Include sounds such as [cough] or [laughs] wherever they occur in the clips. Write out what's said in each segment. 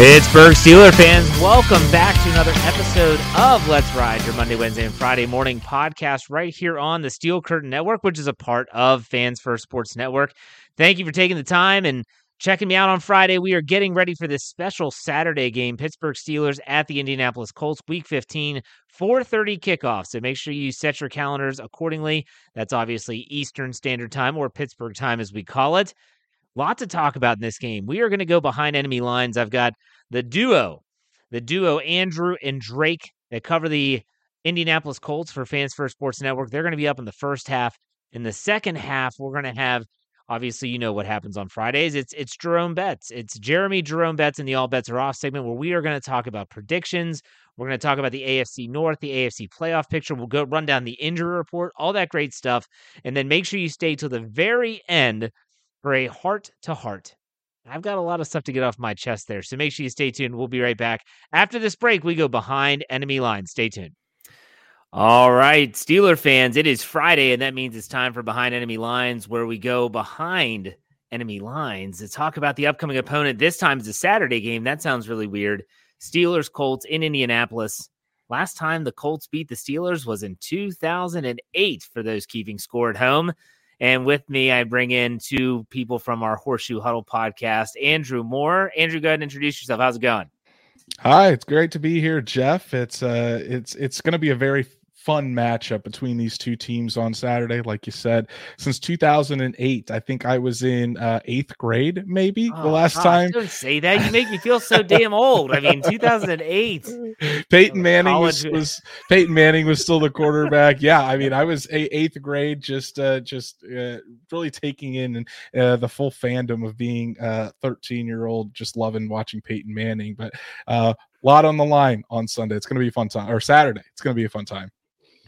Pittsburgh Steeler fans, welcome back to another episode of Let's Ride, your Monday, Wednesday, and Friday morning podcast right here on the Steel Curtain Network, which is a part of Fans First Sports Network. Thank you for taking the time and checking me out on Friday. We are getting ready for this special Saturday game, Pittsburgh Steelers at the Indianapolis Colts, Week 15, 4:30 kickoff. So make sure you set your calendars accordingly. That's obviously Eastern Standard Time or Pittsburgh time, as we call it. Lot to talk about in this game. We are going to go behind enemy lines. I've got the duo, the duo Andrew and Drake that cover the Indianapolis Colts for Fans First Sports Network. They're going to be up in the first half. In the second half, we're going to have obviously you know what happens on Fridays. It's it's Jerome Betz. It's Jeremy Jerome Betz in the All Betz Are Off segment where we are going to talk about predictions. We're going to talk about the AFC North, the AFC playoff picture. We'll go run down the injury report, all that great stuff, and then make sure you stay till the very end for a heart to heart. I've got a lot of stuff to get off my chest there, so make sure you stay tuned. We'll be right back. After this break, we go behind enemy lines. Stay tuned. All right, Steeler fans, it is Friday, and that means it's time for Behind Enemy Lines, where we go behind enemy lines to talk about the upcoming opponent. This time is a Saturday game. That sounds really weird. Steelers Colts in Indianapolis. Last time the Colts beat the Steelers was in 2008 for those keeping score at home. And with me, I bring in two people from our Horseshoe Huddle podcast, Andrew Moore. Andrew, go ahead and introduce yourself. How's it going? Hi, it's great to be here, Jeff. It's uh it's it's going to be a very fun matchup between these two teams on Saturday. Like you said, since 2008, I think I was in uh, eighth grade, maybe oh, the last gosh, time. Don't say that. You make me feel so damn old. I mean, 2008. Peyton Manning was, was, Peyton Manning was still the quarterback. [laughs] yeah, I mean, I was a, eighth grade, just uh, just uh, really taking in uh, the full fandom of being a 13 year old, just loving watching Peyton Manning. But uh, a lot on the line on Sunday. It's going to be a fun time, or Saturday. It's going to be a fun time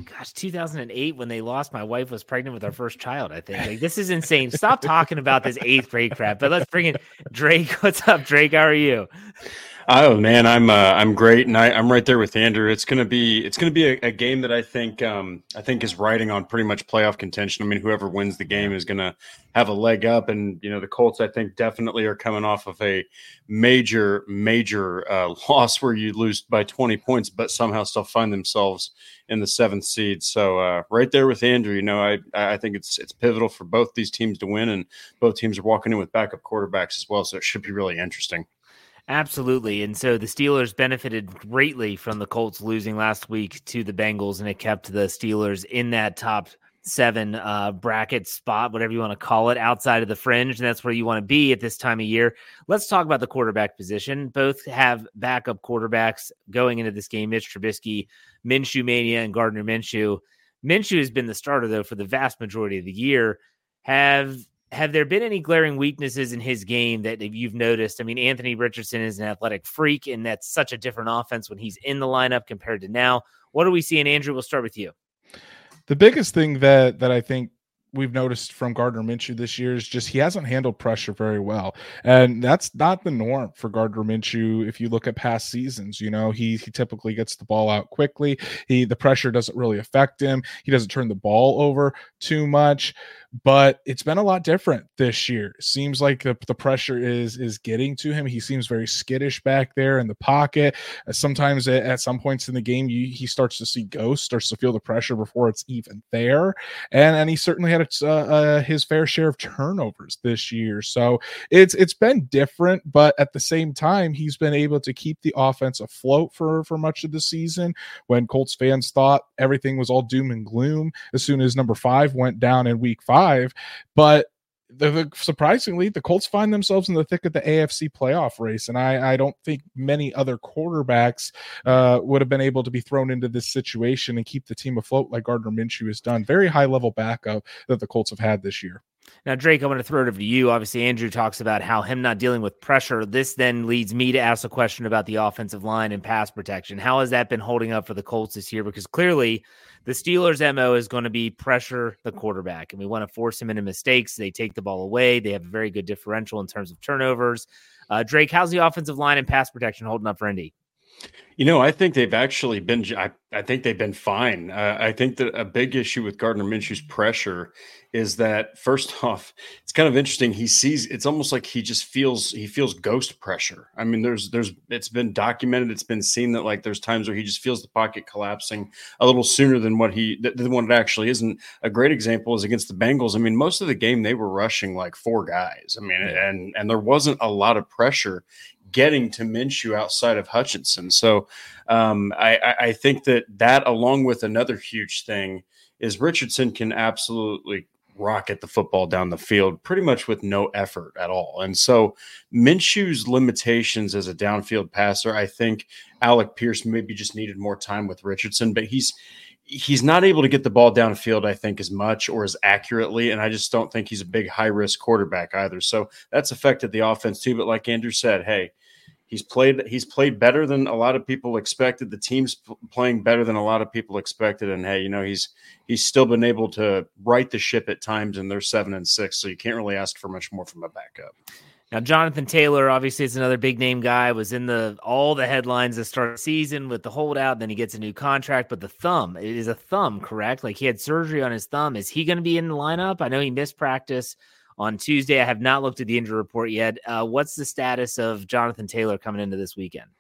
gosh 2008 when they lost my wife was pregnant with our first child i think. Like this is insane. Stop talking about this eighth grade crap but let's bring in drake. [laughs] What's up drake? How are you Oh man, I'm uh, I'm great, and I, am right there with Andrew. It's gonna be it's gonna be a, a game that I think um, I think is riding on pretty much playoff contention. I mean, whoever wins the game is gonna have a leg up, and you know the Colts I think definitely are coming off of a major major uh, [laughs] loss where you lose by 20 points, but somehow still find themselves in the seventh seed. So uh, right there with Andrew, you know I I think it's it's pivotal for both these teams to win, and both teams are walking in with backup quarterbacks as well, so it should be really interesting. Absolutely. And so the Steelers benefited greatly from the Colts losing last week to the Bengals, and it kept the Steelers in that top seven uh, bracket spot, whatever you want to call it, outside of the fringe. And that's where you want to be at this time of year. Let's talk about the quarterback position. Both have backup quarterbacks going into this game Mitch Trubisky, Minshew Mania, and Gardner Minshew. Minshew has been the starter, though, for the vast majority of the year. Have have there been any glaring weaknesses in his game that you've noticed? I mean, Anthony Richardson is an athletic freak, and that's such a different offense when he's in the lineup compared to now. What are we seeing, Andrew? We'll start with you. The biggest thing that that I think we've noticed from Gardner Minshew this year is just he hasn't handled pressure very well. And that's not the norm for Gardner Minshew if you look at past seasons. You know, he he typically gets the ball out quickly. He the pressure doesn't really affect him. He doesn't turn the ball over too much but it's been a lot different this year. Seems like the, the pressure is is getting to him. He seems very skittish back there in the pocket. Uh, sometimes at, at, some points in the game, you, he starts to see ghosts, starts to feel the pressure before it's even there. And and he certainly had uh, uh, his fair share of turnovers this year. So it's it's been different, but at the same time, he's been able to keep the offense afloat for for much of the season. When Colts fans thought everything was all doom and gloom, as soon as number five went down in week five But the, the, surprisingly, the Colts find themselves in the thick of the AFC playoff race, and I, I don't think many other quarterbacks uh, would have been able to be thrown into this situation and keep the team afloat like Gardner Minshew has done. Very high level backup that the Colts have had this year. Now, Drake, I want to throw it over to you. Obviously, Andrew talks about how him not dealing with pressure. This then leads me to ask a question about the offensive line and pass protection. How has that been holding up for the Colts this year? Because clearly, the Steelers' MO is going to be pressure the quarterback, and we want to force him into mistakes. They take the ball away. They have a very good differential in terms of turnovers. Uh, Drake, how's the offensive line and pass protection holding up for Indy? You know, I think they've actually been. I, I think they've been fine. Uh, I think that a big issue with Gardner Minshew's pressure is that first [laughs] off, it's kind of interesting. He sees it's almost like he just feels he feels ghost pressure. I mean, there's there's it's been documented. It's been seen that like there's times where he just feels the pocket collapsing a little sooner than what he than what it actually isn't. a great example is against the Bengals. I mean, most of the game they were rushing like four guys. I mean, and and there wasn't a lot of pressure getting to Minshew outside of Hutchinson. So um, I, I think that that, along with another huge thing, is Richardson can absolutely rocket the football down the field pretty much with no effort at all. And so Minshew's limitations as a downfield passer, I think Alec Pierce maybe just needed more time with Richardson, but he's he's not able to get the ball downfield, I think, as much or as accurately. And I just don't think he's a big high risk quarterback either. So that's affected the offense too. But like Andrew said, hey, He's played he's played better than a lot of people expected. The team's playing better than a lot of people expected. And hey, you know, he's he's still been able to right the ship at times and they're seven and six. So you can't really ask for much more from a backup. Now, Jonathan Taylor, obviously, is another big name guy. Was in the all the headlines to start the season with the holdout. Then he gets a new contract, but the thumb it is a thumb, correct? Like he had surgery on his thumb. Is he going to be in the lineup? I know he missed practice on Tuesday. I have not looked at the injury report yet. Uh, what's the status of Jonathan Taylor coming into this weekend?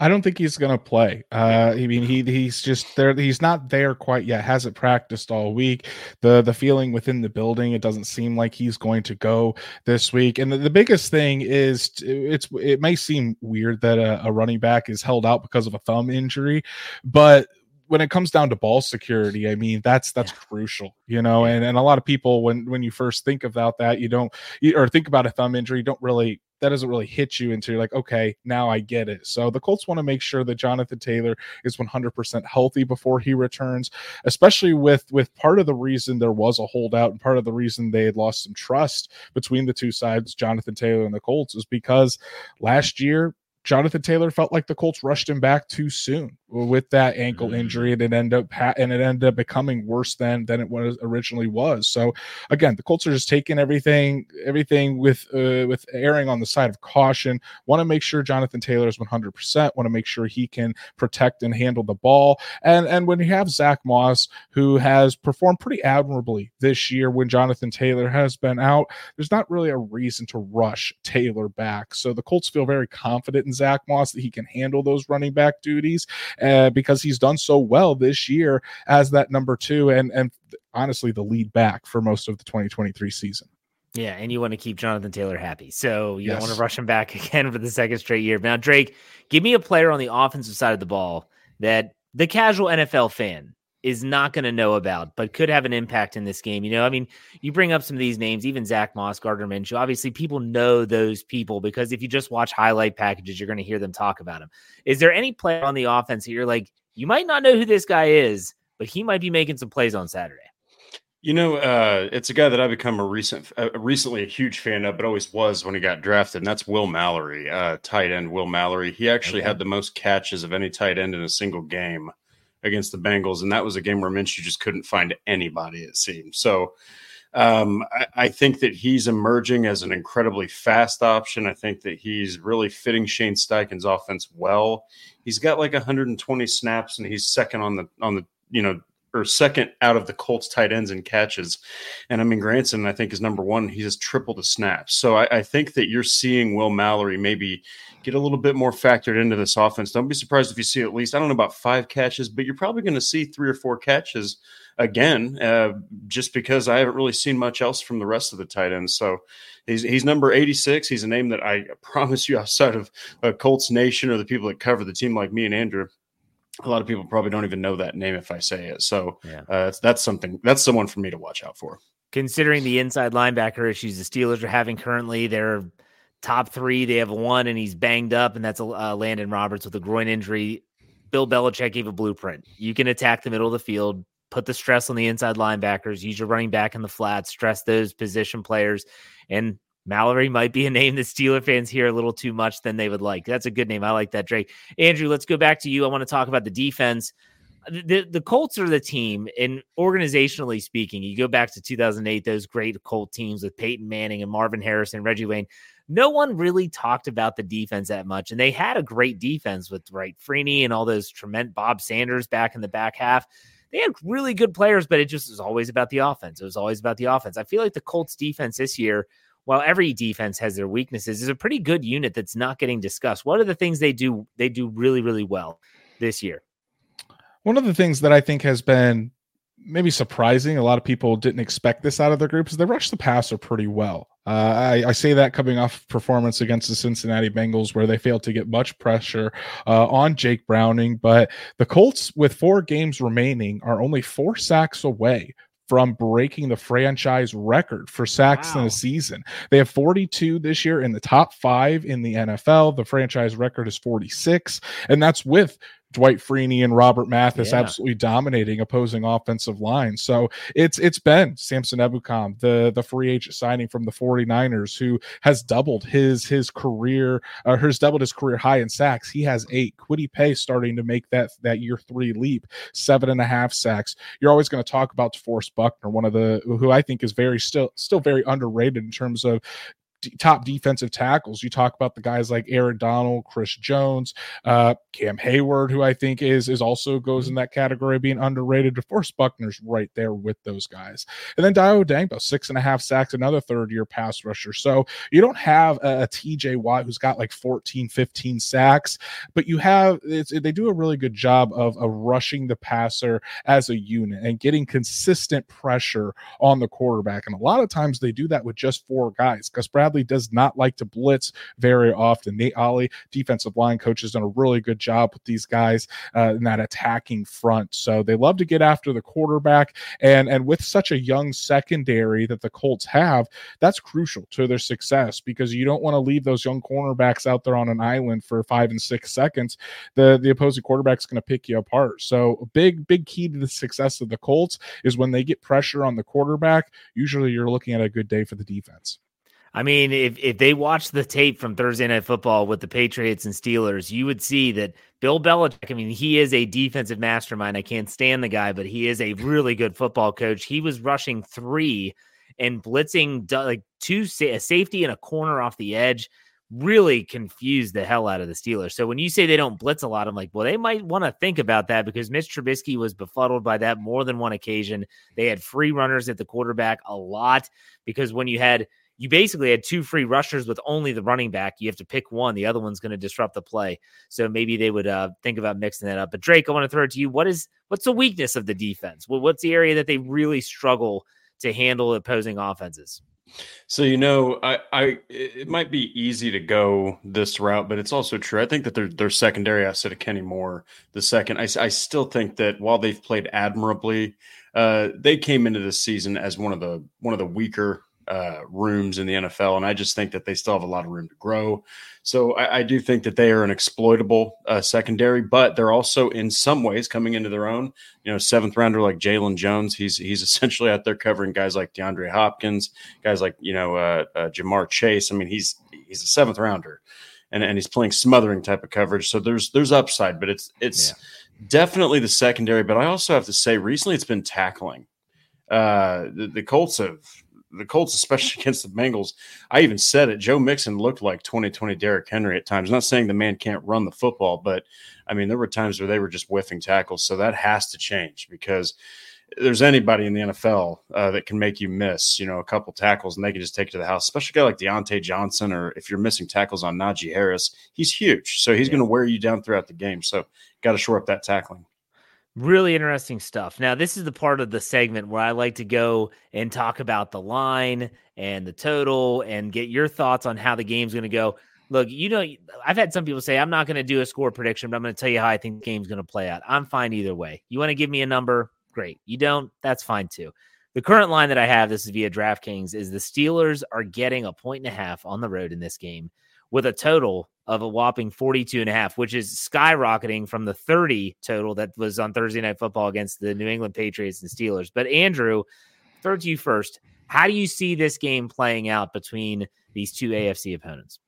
I don't think he's going to play. Uh, I mean, he he's just there. He's not there quite yet. Hasn't practiced all week. The the feeling within the building, it doesn't seem like he's going to go this week. And the, the biggest thing is, it's it may seem weird that a, a running back is held out because of a thumb injury, but when it comes down to ball security, I mean that's that's yeah. crucial, you know. And and a lot of people when when you first think about that, you don't or think about a thumb injury, you don't really that doesn't really hit you until you're like, okay, now I get it. So the Colts want to make sure that Jonathan Taylor is 100% healthy before he returns, especially with with part of the reason there was a holdout and part of the reason they had lost some trust between the two sides, Jonathan Taylor and the Colts, is because last year Jonathan Taylor felt like the Colts rushed him back too soon with that ankle mm. injury, and it ended up and it ended up becoming worse than than it was originally was. So again, the Colts are just taking everything everything with uh, with erring on the side of caution. Want to make sure Jonathan Taylor is 100. percent Want to make sure he can protect and handle the ball. And and when you have Zach Moss, who has performed pretty admirably this year, when Jonathan Taylor has been out, there's not really a reason to rush Taylor back. So the Colts feel very confident in Zach Moss that he can handle those running back duties uh, because he's done so well this year as that number two and and honestly the lead back for most of the 2023 season. Yeah, and you want to keep Jonathan Taylor happy. So you yes. don't want to rush him back [laughs] again for the second straight year. Now, Drake, give me a player on the offensive side of the ball that the casual NFL fan is not going to know about, but could have an impact in this game. You know, I mean, you bring up some of these names, even Zach Moss, Gardner Minshew. Obviously, people know those people because if you just watch highlight packages, you're going to hear them talk about them. Is there any player on the offense that you're like, you might not know who this guy is, but he might be making some plays on Saturday? You know, uh, it's a guy that I've become a recent, uh, recently a huge fan of, but always was when he got drafted, and that's Will Mallory, uh, tight end Will Mallory. He actually okay. had the most catches of any tight end in a single game against the Bengals, and that was a game where Minshew just couldn't find anybody. It seemed so. Um, I, I, think that he's emerging as an incredibly fast option. I think that he's really fitting Shane Steichen's offense well. He's got like 120 snaps, and he's second on the on the you know or second out of the Colts tight ends and catches. And I mean, Granson, I think, is number one. He has triple the snaps. So I, I, think that you're seeing Will Mallory maybe get a little bit more factored into this offense. Don't be surprised if you see at least, I don't know about five catches, but you're probably going to see three or four catches again, uh, just because I haven't really seen much else from the rest of the tight ends. So he's, he's number 86. He's a name that I [laughs] promise you outside of uh, Colts Nation or the people that cover the team like me and Andrew a lot of people probably don't even know that name if I say it. So yeah. uh, that's something that's someone for me to watch out for. Considering the inside linebacker issues the Steelers are having currently, they're top three. They have one, and he's banged up, and that's uh, Landon Roberts with a groin injury. Bill Belichick gave a blueprint. You can attack the middle of the field, put the stress on the inside linebackers, use your running back in the flat, stress those position players, and Mallory might be a name that Steeler fans hear a little too much than they would like. That's a good name. I like that, Drake. Andrew, let's go back to you. I want to talk about the defense. Uh, the, the Colts are the team, and organizationally speaking, you go back to 2008, those great Colt teams with Peyton Manning and Marvin Harrison, Reggie Wayne. no one really talked about the defense that much. And they had a great defense with Dwight Freeney and all those tremendous Bob Sanders back in the back half. They had really good players, but it just was always about the offense. It was always about the offense. I feel like the Colts defense this year, while every defense has their weaknesses, is a pretty good unit that's not getting discussed. What are the things they do they do really, really well this year? One of the things that I think has been maybe surprising. A lot of people didn't expect this out of their group. Is they rush the passer pretty well. Uh, I, I, say that coming off performance against the Cincinnati Bengals, where they failed to get much pressure uh, on Jake Browning. But the Colts, with four games remaining, are only four sacks away from breaking the franchise record for sacks wow. in a season. They have 42 this year in the top five in the NFL. The franchise record is 46, and that's with Dwight Freeney and Robert Mathis yeah. absolutely dominating opposing offensive line. So it's it's been Samson Ebukam, the the free agent signing from the 49ers, who has doubled his his career, uh, has doubled his career high in sacks. He has eight. Kwity Paye starting to make that that year three leap, seven and a half sacks. You're always going to talk about DeForest Buckner, one of the who I think is very still still very underrated in terms of top defensive tackles. You talk about the guys like Aaron Donald, Chris Jones, uh, Cam Hayward, who I think is is also goes mm-hmm. in that category of being underrated. DeForest Buckner's right there with those guys. And then Dayo Odeyingbo, six and a half sacks, another third year pass rusher. So you don't have a, a TJ Watt who's got like 14, 15 sacks, but you have they do a really good job of, of rushing the passer as a unit and getting consistent pressure on the quarterback. And a lot of times they do that with just four guys. Gus Bradley Bradley does not like to blitz very often. Nate Ollie, defensive line coach, has done a really good job with these guys uh, in that attacking front. So they love to get after the quarterback, and and with such a young secondary that the Colts have, that's crucial to their success because you don't want to leave those young cornerbacks out there on an island for five and six seconds. The the opposing quarterback's going to pick you apart. So a big big key to the success of the Colts is when they get pressure on the quarterback. Usually, you're looking at a good day for the defense. I mean, if if they watched the tape from Thursday Night Football with the Patriots and Steelers, you would see that Bill Belichick. I mean, he is a defensive mastermind. I can't stand the guy, but he is a really good football coach. He was rushing three and blitzing like two a safety and a corner off the edge. Really confused the hell out of the Steelers. So when you say they don't blitz a lot, I'm like, well, they might want to think about that because Mitch Trubisky was befuddled by that more than one occasion. They had free runners at the quarterback a lot because when you had you basically had two free rushers with only the running back. You have to pick one. The other one's going to disrupt the play. So maybe they would uh, think about mixing that up. But Drake, I want to throw it to you. What is what's the weakness of the defense? what's the area that they really struggle to handle opposing offenses? So you know, I, I it might be easy to go this route, but it's also true. I think that their their secondary asset of Kenny Moore, the second, I, I still think that while they've played admirably, uh, they came into this season as one of the one of the weaker uh, rooms in the NFL, and I just think that they still have a lot of room to grow. So I, I do think that they are an exploitable uh, secondary, but they're also in some ways coming into their own. You know, seventh rounder like Jaylon Jones, he's he's [laughs] essentially out there covering guys like DeAndre Hopkins, guys like you know uh, uh, Ja'Marr Chase. I mean, he's he's a seventh rounder, and and he's playing smothering type of coverage. So there's there's upside, but it's it's. Yeah. Definitely the secondary, but I also have to say recently it's been tackling. Uh, the, the Colts have the Colts, especially [laughs] against the Bengals, I even said it. Joe Mixon looked like 2020 Derrick Henry at times. I'm not saying the man can't run the football, but I mean, there were times where they were just whiffing tackles. So that has to change because there's anybody in the NFL uh, that can make you miss, you know, a couple tackles and they can just take it to the house, especially a guy like Diontae Johnson, or if you're missing tackles on Najee Harris, he's huge. So he's yeah. going to wear you down throughout the game. So got to shore up that tackling. Really interesting stuff. Now, this is the part of the segment where I like to go and talk about the line and the total and get your thoughts on how the game's going to go. Look, you know, I've had some people say I'm not going to do a score prediction, but I'm going to tell you how I think the game's going to play out. I'm fine either way. You want to give me a number? Great. You don't? That's fine too. The current line that I have, this is via DraftKings, is the Steelers are getting a point and a half on the road in this game with a total of a whopping 42 and a half, which is skyrocketing from the 30 total that was on Thursday Night Football against the New England Patriots and Steelers. But Andrew, throw to you first. How do you see this game playing out between these two AFC opponents?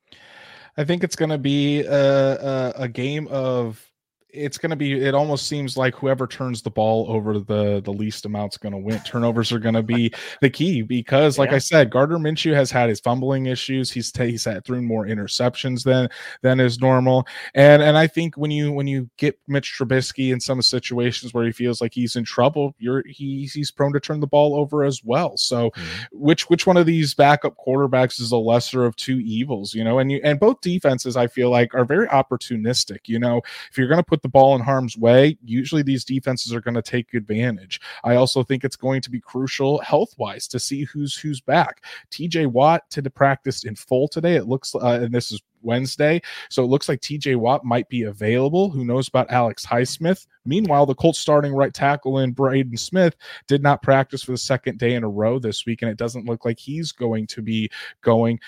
I think it's going to be a, a, a game of it's going to be it almost seems like whoever turns the ball over the the least amount's going to win turnovers are going to be [laughs] the key because like yeah. i said gardner minshew has had his fumbling issues. He's t- he's had through more interceptions than than is normal. And and i think when you when you get mitch trubisky in some situations where he feels like he's in trouble you're he's he's prone to turn the ball over as well. So mm-hmm. which which one of these backup quarterbacks is a lesser of two evils you know? And you and both defenses i feel like are very opportunistic you know? If you're going to put the ball in harm's way, usually these defenses are going to take advantage. I also think it's going to be crucial health wise to see who's who's back. TJ Watt to the practice in full today. It looks, uh, and this is Wednesday. So it looks like TJ Watt might be available. Who knows about Alex Highsmith? Meanwhile, the Colts starting right tackle in Braden Smith did not practice for the second day in a row this week, and it doesn't look like he's going to be going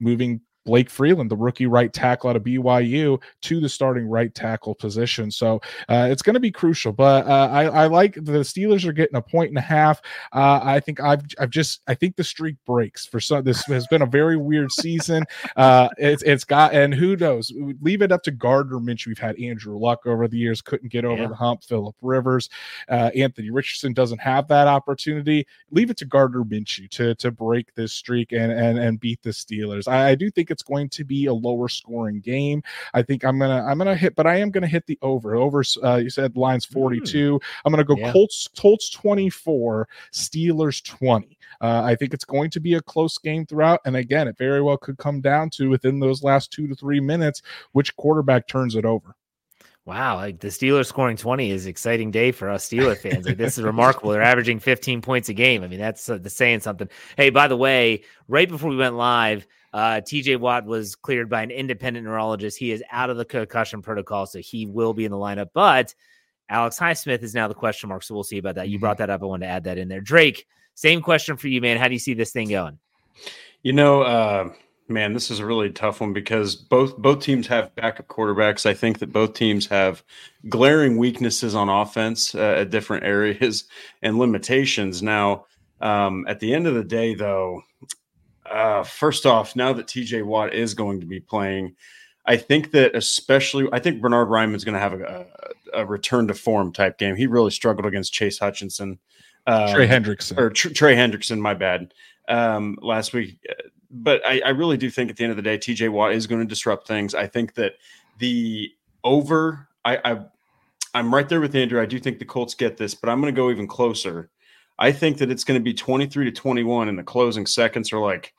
moving Blake Freeland, the rookie right tackle out of BYU, to the starting right tackle position. So uh, it's going to be crucial. But uh, I, I, like the Steelers are getting a point and a half. Uh, I think I've, I've just I think the streak breaks for some. This has been a very weird season. Uh, it's it's got and who knows? Leave it up to Gardner Minshew. We've had Andrew Luck over the years, couldn't get over yeah. the hump. Philip Rivers, uh, Anthony Richardson doesn't have that opportunity. Leave it to Gardner Minshew to to break this streak and and and beat the Steelers. I, I do think it's going to be a lower scoring game. I think I'm gonna I'm gonna hit, but I am gonna hit the over. Over. Uh, you said lines 42. Mm. I'm gonna go yeah. Colts Colts 24, Steelers 20. Uh, I think it's going to be a close game throughout, and again, it very well could come down to within those last two to three minutes which quarterback turns it over. Wow, like the Steelers scoring 20 is exciting day for us [laughs] Steelers fans. Like this is remarkable. They're averaging 15 points a game. I mean, that's uh, the saying something. Hey, by the way, right before we went live, uh, TJ Watt was cleared by an independent neurologist. He is out of the concussion protocol, so he will be in the lineup. But Alex Highsmith is now the question mark, so we'll see about that. You brought mm-hmm. that up. I wanted to add that in there. Drake, same question for you, man. How do you see this thing going? You know, uh, man, this is a really tough one because both both teams have backup quarterbacks. I think that both teams have glaring weaknesses on offense uh, at different [laughs] areas and limitations. Now, um, at the end of the day, though, uh, first off, now that TJ Watt is going to be playing, I think that especially, I think Bernhard Raimann's going to have a, a, return to form type game. He really struggled against Chase Hutchinson, um, Trey Hendrickson, or Tr- Trey Hendrickson. My bad. Um, last week, but I, I really do think at the end of the day, TJ Watt is going to disrupt things. I think that the over, I, I I'm right there with Andrew. I do think the Colts get this, but I'm going to go even closer. I think that it's going to be 23 to 21 and the closing seconds are like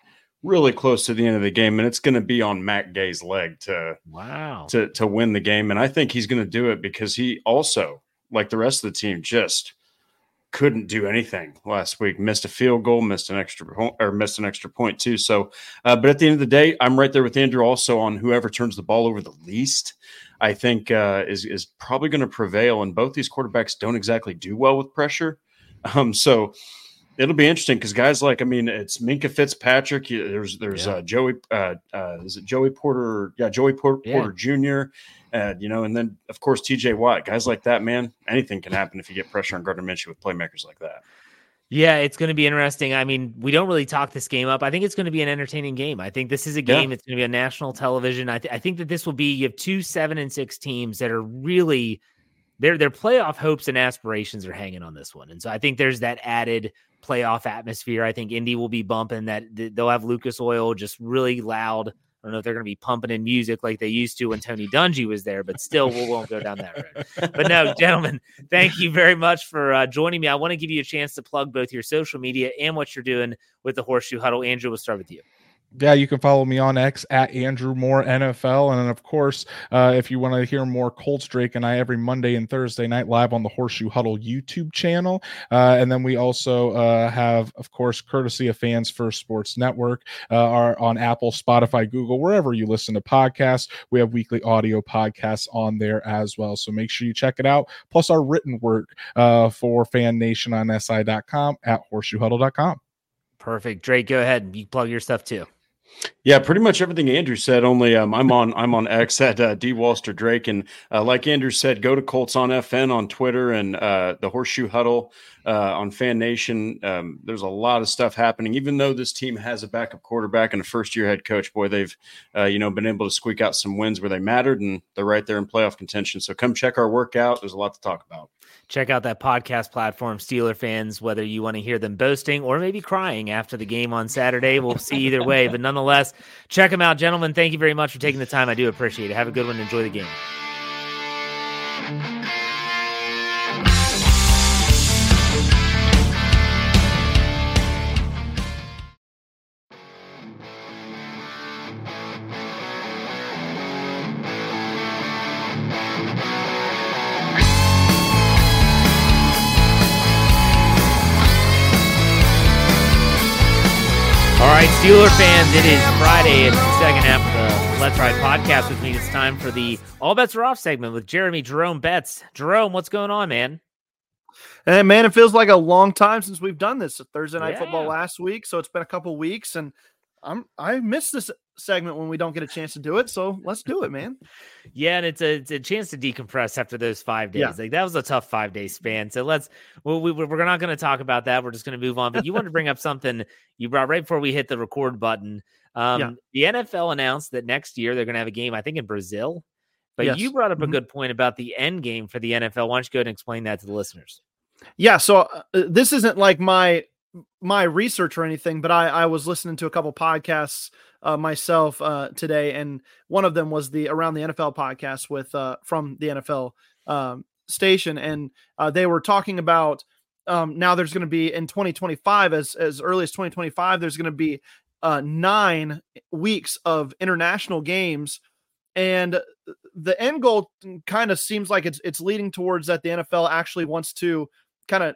really close to the end of the game and it's going to be on Matt Gay's leg to wow. to to win the game and I think he's going to do it because he also like the rest of the team just couldn't do anything last week. Missed a field goal missed an extra point or missed an extra point too so uh, but at the end of the day I'm right there with Andrew also on whoever turns the ball over the least I think uh, is is probably going to prevail and both these quarterbacks don't exactly do well with pressure [laughs] um, so it'll be interesting because guys like I mean it's Minkah Fitzpatrick. There's there's yeah. uh, Joey uh, uh, is it Joey Porter? Yeah, Joey Porter, yeah. Porter Jr. Uh, you know, and then of course TJ Watt. Guys like that, man, anything can happen if you get pressure on Gardner Minshew with playmakers like that. Yeah, it's going to be interesting. I mean, we don't really talk this game up. I think it's going to be an entertaining game. I think this is a game. Yeah. It's going to be on national television. I, th- I think that this will be. You have two seven and six teams that are really their their playoff hopes and aspirations are hanging on this one. And so I think there's that added playoff atmosphere. I think Indy will be bumping that they'll have Lucas Oil just really loud. I don't know if they're going to be pumping in music like they used to when Tony Dungy was there, but still, we won't go down that road. But no, [laughs] gentlemen, thank you very much for uh, joining me. I want to give you a chance to plug both your social media and what you're doing with the Horseshoe Huddle. Andrew, we'll start with you yeah, you can follow me on X at Andrew Moore NFL. And then, of course, uh, if you want to hear more Colts Drake and I every Monday and Thursday night live on the Horseshoe Huddle YouTube channel. Uh, and then we also uh, have, of course, courtesy of Fans First Sports Network, uh, are on Apple, Spotify, Google, wherever you listen to podcasts. We have weekly audio podcasts on there as well. So make sure you check it out. Plus, our written work uh, for Fan Nation on SI.com at horseshoehuddle.com. Perfect. Drake, go ahead. You plug your stuff too. Yeah, pretty much everything Andrew said. Only um, I'm on I'm on X [laughs] at uh, D Walster Drake, and uh, like Andrew said, go to Colts on FN on Twitter and uh, the Horseshoe Huddle uh, on Fan Nation. Um, there's a lot of stuff happening. Even though this team has a backup quarterback and a first year head coach, boy, they've uh, you know been able to squeak out some wins where they mattered, and they're right there in playoff contention. So come check our workout. There's a lot to talk about check out that podcast platform, Steeler fans, whether you want to hear them boasting or maybe crying after the game on Saturday. We'll see either way. But nonetheless, check them out, gentlemen. Thank you very much for taking the time. I do appreciate it. Have a good one. Enjoy the game. Steeler fans, it is Friday. It's the second half of the Let's Ride podcast with me. It's time for the All Betz Are Off segment with Jeremy Jerome Betz. Jerome, what's going on, man? And man, it feels like a long time since we've done this. Thursday night yeah. football last week, so it's been a couple weeks, and I'm I missed this segment when we don't get a chance to do it. So let's do it, man. [laughs] yeah, and it's a it's a chance to decompress after those five days. Yeah. Like that was a tough five day span. So let's well, we we're not going to talk about that. We're just going to move on. But you wanted to bring up [laughs] something you brought right before we hit the record button. Um, yeah. The NFL announced that next year they're going to have a game, I think, in Brazil. But yes. you brought up a mm-hmm. good point about the end game for the NFL. Why don't you go ahead and explain that to the listeners? Yeah, so uh, this isn't like my my research or anything, but I, I was listening to a couple podcasts uh, myself uh, today, and one of them was the Around the NFL podcast with uh, from the NFL um, station, and uh, they were talking about um, now there's going to be in 2025 as as early as 2025 there's going to be uh, nine weeks of international games, and the end goal kind of seems like it's it's leading towards that the NFL actually wants to kind of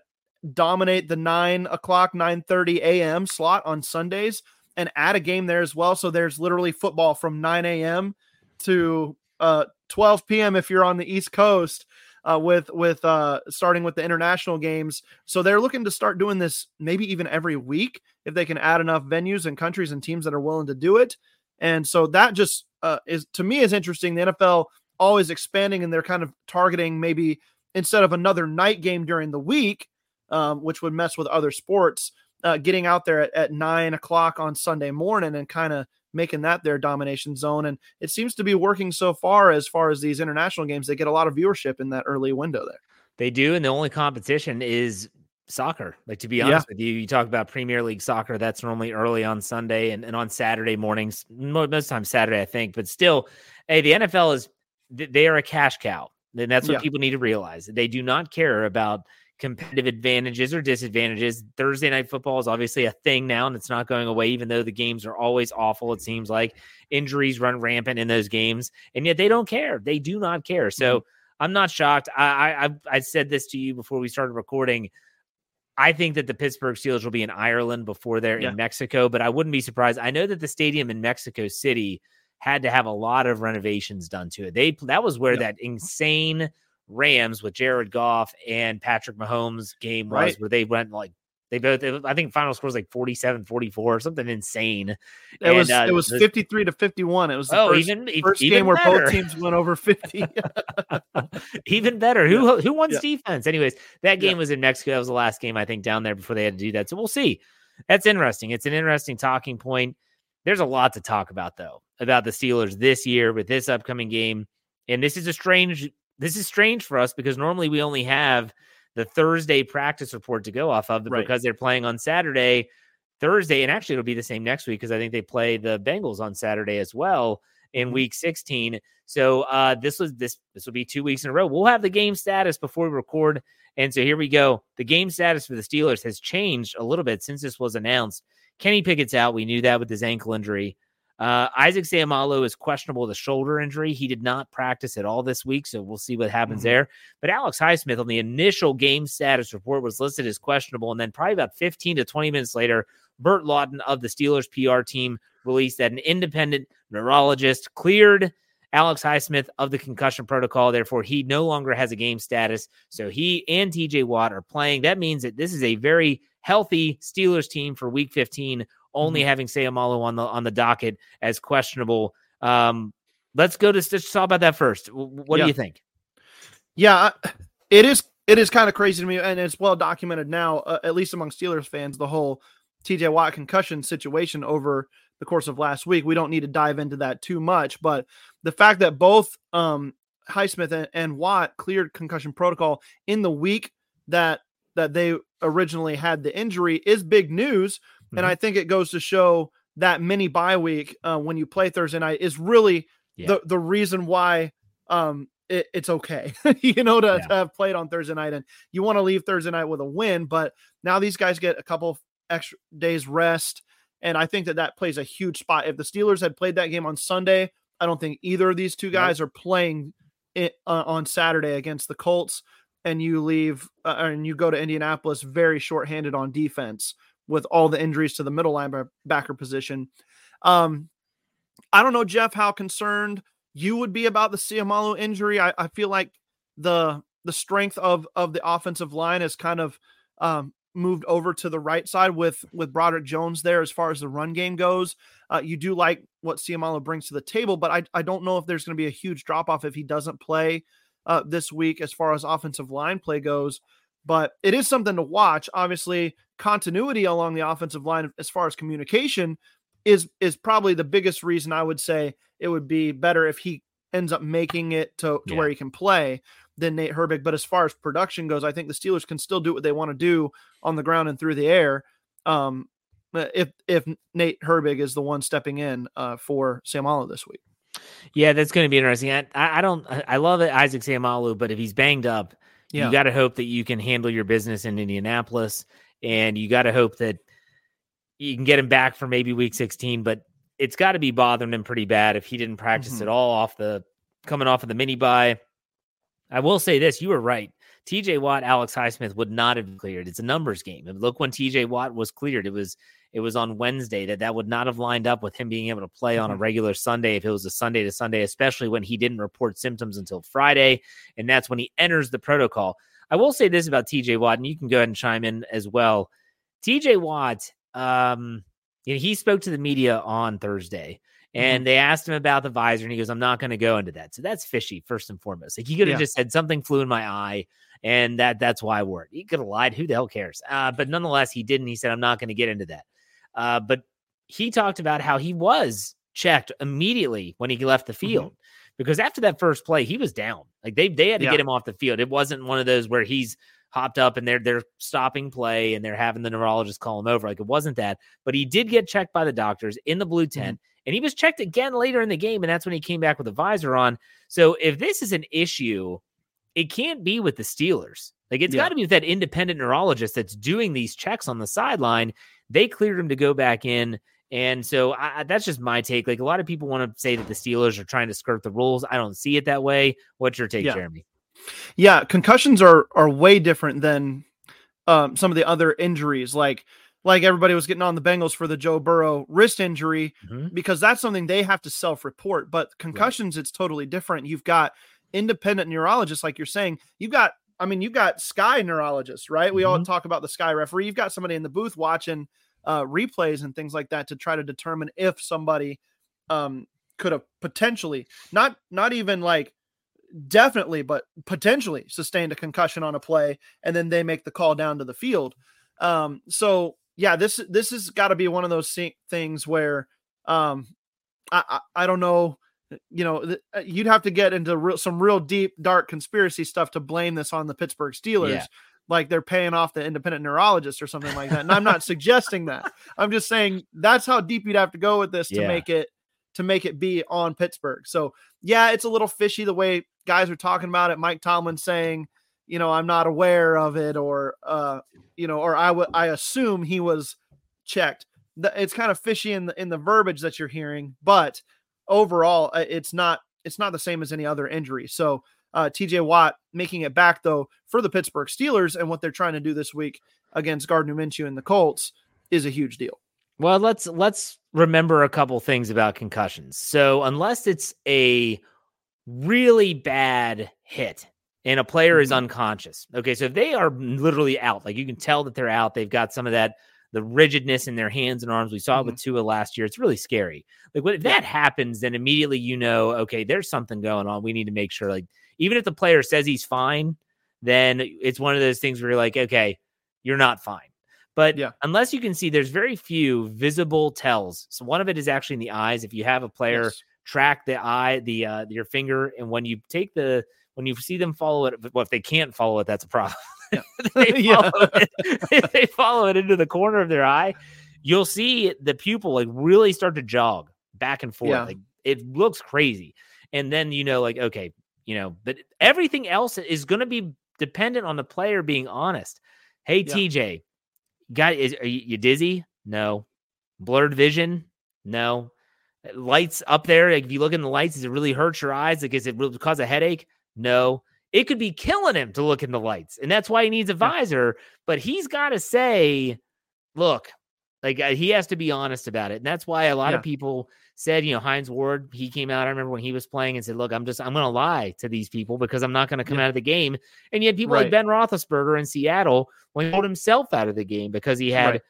dominate the nine o'clock, nine thirty a.m. slot on Sundays and add a game there as well. So there's literally football from 9 a.m. to uh, 12 p.m. if you're on the East Coast. Uh, with with uh, starting with the international games, so they're looking to start doing this maybe even every week if they can add enough venues and countries and teams that are willing to do it. And so that just uh, is to me is interesting. The NFL always expanding and they're kind of targeting maybe instead of another night game during the week, um, which would mess with other sports, uh, getting out there at, at nine o'clock on Sunday morning and kind of making that their domination zone. And it seems to be working so far as far as these international games. They get a lot of viewership in that early window there. They do. And the only competition is soccer. Like to be honest yeah. with you, you talk about Premier League soccer. That's normally early on Sunday and, and on Saturday mornings, most times Saturday, I think. But still, hey, the NFL is they are a cash cow. And that's what yeah. people need to realize. They do not care about competitive advantages or disadvantages. Thursday night football is obviously a thing now, and it's not going away, even though the games are always awful. It seems like injuries run rampant in those games, and yet they don't care. They do not care. So mm-hmm. I'm not shocked. I, I I said this to you before we started recording. I think that the Pittsburgh Steelers will be in Ireland before they're yeah. in Mexico, but I wouldn't be surprised. I know that the stadium in Mexico City had to have a lot of renovations done to it. They that was where yeah. that insane Rams with Jared Goff and Patrick Mahomes game was right. where they went like they both I think final score was like 47 44 something insane. It and, was uh, it was 53 to 51. It was the oh, first, even, first even game where better. both teams went over 50. [laughs] even better. Who who won yeah. defense? Anyways, that game yeah. was in Mexico. That was the last game I think down there before they had to do that. So we'll see. That's interesting. It's an interesting talking point. There's a lot to talk about though about the Steelers this year with this upcoming game. And this is a strange this is strange for us because normally we only have the Thursday practice report to go off of right. because they're playing on Saturday, Thursday, and actually it'll be the same next week because I think they play the Bengals on Saturday as well in mm-hmm. week 16. So uh, this was this this will be two weeks in a row. We'll have the game status before we record. And so here we go. The game status for the Steelers has changed a little bit since this was announced. Kenny Pickett's out. We knew that with his ankle injury. Uh, Isaac Seumalo is questionable with a shoulder injury. He did not practice at all this week, so we'll see what happens mm-hmm. there. But Alex Highsmith on the initial game status report was listed as questionable, and then probably about 15 to 20 minutes later, Burt Lauten of the Steelers PR team released that an independent neurologist cleared Alex Highsmith of the concussion protocol. Therefore, he no longer has a game status. So he and TJ Watt are playing. That means that this is a very healthy Steelers team for week 15 only mm-hmm. having Seumalo on the on the docket as questionable. Um, let's go to let's talk about that first. What yeah. do you think? Yeah, it is it is kind of crazy to me, and it's well documented now, uh, at least among Steelers fans, the whole TJ Watt concussion situation over the course of last week. We don't need to dive into that too much, but the fact that both um, Highsmith and, and Watt cleared concussion protocol in the week that that they originally had the injury is big news, mm-hmm. and I think it goes to show that mini bye week uh, when you play Thursday night is really yeah. the the reason why um, it, it's okay, [laughs] you know, to, yeah. to, have played on Thursday night, and you want to leave Thursday night with a win. But now these guys get a couple extra days rest, and I think that that plays a huge spot. If the Steelers had played that game on Sunday, I don't think either of these two guys are playing it uh, on Saturday against the Colts. And you leave uh, and you go to Indianapolis very shorthanded on defense with all the injuries to the middle linebacker position. Um, I don't know, Jeff, how concerned you would be about the Seumalo injury. I, I feel like the the strength of of the offensive line has kind of um, moved over to the right side with with Broderick Jones there as far as the run game goes. Uh, you do like what Seumalo brings to the table, but I, I don't know if there's going to be a huge drop off if he doesn't play uh, this week as far as offensive line play goes. But it is something to watch. Obviously, continuity along the offensive line as far as communication is is probably the biggest reason I would say it would be better if he ends up making it to, to yeah. where he can play than Nate Herbig. But as far as production goes, I think the Steelers can still do what they want to do on the ground and through the air. Um, if if Nate Herbig is the one stepping in uh, for Seumalo this week. Yeah, that's going to be interesting. I, I don't. I love it, Isaac Seumalo, but if he's banged up, yeah. you got to hope that you can handle your business in Indianapolis, and you got to hope that you can get him back for maybe week 16, but it's got to be bothering him pretty bad if he didn't practice mm-hmm. at all off the coming off of the mini bye. I will say this: you were right. TJ Watt, Alex Highsmith would not have cleared. It's a numbers game. And look when TJ Watt was cleared. It was it was on Wednesday that that would not have lined up with him being able to play on a mm-hmm. regular Sunday if it was a Sunday to Sunday, especially when he didn't report symptoms until Friday, and that's when he enters the protocol. I will say this about TJ Watt, and you can go ahead and chime in as well. TJ Watt um, you know, he spoke to the media on Thursday and mm-hmm. they asked him about the visor and he goes, I'm not going to go into that. So that's fishy, first and foremost. Like he could have yeah. just said something flew in my eye and that that's why I wore it. He could have lied. Who the hell cares? Uh, but nonetheless, he didn't. He said, I'm not going to get into that. Uh, but he talked about how he was checked immediately when he left the mm-hmm. field. Mm-hmm. Because after that first play, he was down. Like they they had to yeah. get him off the field. It wasn't one of those where he's hopped up and they're they're stopping play and they're having the neurologist call him over. Like it wasn't that, but he did get checked by the doctors in the blue mm-hmm. tent, mm-hmm. and he was checked again later in the game, and that's when he came back with a visor on. So if this is an issue, it can't be with the Steelers. Like it's yeah. got to be with that independent neurologist that's doing these checks on the sideline. They cleared him to go back in. And so I, that's just my take. Like a lot of people want to say that the Steelers are trying to skirt the rules. I don't see it that way. What's your take, yeah. Jeremy? Yeah, concussions are are way different than um, some of the other injuries. Like like everybody was getting on the Bengals for the Joe Burrow wrist injury mm-hmm. because that's something they have to self report. But concussions, right. it's totally different. You've got independent neurologists, like you're saying. You've got, I mean, you've got Sky neurologists, right? Mm-hmm. We all mm-hmm. talk about the Sky referee. You've got somebody in the booth watching uh, replays and things like that to try to determine if somebody um, could have potentially not not even like definitely, but potentially sustained a concussion on a play, and then they make the call down to the field. Um, so yeah, this this has got to be one of those things where um, I, I, I don't know, you know, uh, you'd have to get into real, some real deep dark conspiracy stuff to blame this on the Pittsburgh Steelers. Yeah. Like they're paying off the independent neurologist or something like that. And I'm not suggesting that. [laughs] I'm just saying that's how deep you'd have to go with this to make it to make it be on Pittsburgh. So yeah, it's a little fishy the way guys are talking about it. Mike Tomlin saying, you know, I'm not aware of it, or uh, you know, or I would I assume he was checked. It's kind of fishy in the in the verbiage that you're hearing, but overall, uh, it's not it's not the same as any other injury. So uh, TJ Watt making it back though for the Pittsburgh Steelers and what they're trying to do this week against Gardner Minshew and the Colts is a huge deal. Well, let's let's remember a couple things about concussions. So, unless it's a really bad hit and a player mm-hmm. is unconscious. Okay, so if they are literally out, like you can tell that they're out, they've got some of that the rigidness in their hands and arms. We saw mm-hmm. it with Tua last year. It's really scary. Like if that happens, then immediately you know, okay, there's something going on. We need to make sure, like, even if the player says he's fine, then it's one of those things where you're like, okay, you're not fine. But Yeah. unless you can see, there's very few visible tells. So one of it is actually in the eyes. If you have a player Yes. track the eye, the uh, your finger, and when you take the when you see them follow it, well, if they can't follow it, that's a problem. Yeah. [laughs] If they [laughs] Yeah. follow it, if they follow it into the corner of their eye, you'll see the pupil like really start to jog back and forth. Yeah. Like it looks crazy, and then you know, like okay, you know, but everything else is going to be dependent on the player being honest. Hey, Yeah. TJ, got is are you, you dizzy? No. Blurred vision? No. Lights up there. Like if you look in the lights, does it really hurt your eyes? Like, is it really cause a headache? No. It could be killing him to look in the lights, and that's why he needs a visor. But he's got to say, "Look, like uh, he has to be honest about it." And that's why a lot Yeah. of people said, you know, Hines Ward, he came out. I remember when he was playing and said, "Look, I'm just I'm going to lie to these people because I'm not going to come Yeah. out of the game." And yet, people like Ben Roethlisberger in Seattle, when he pulled himself out of the game because he had Right.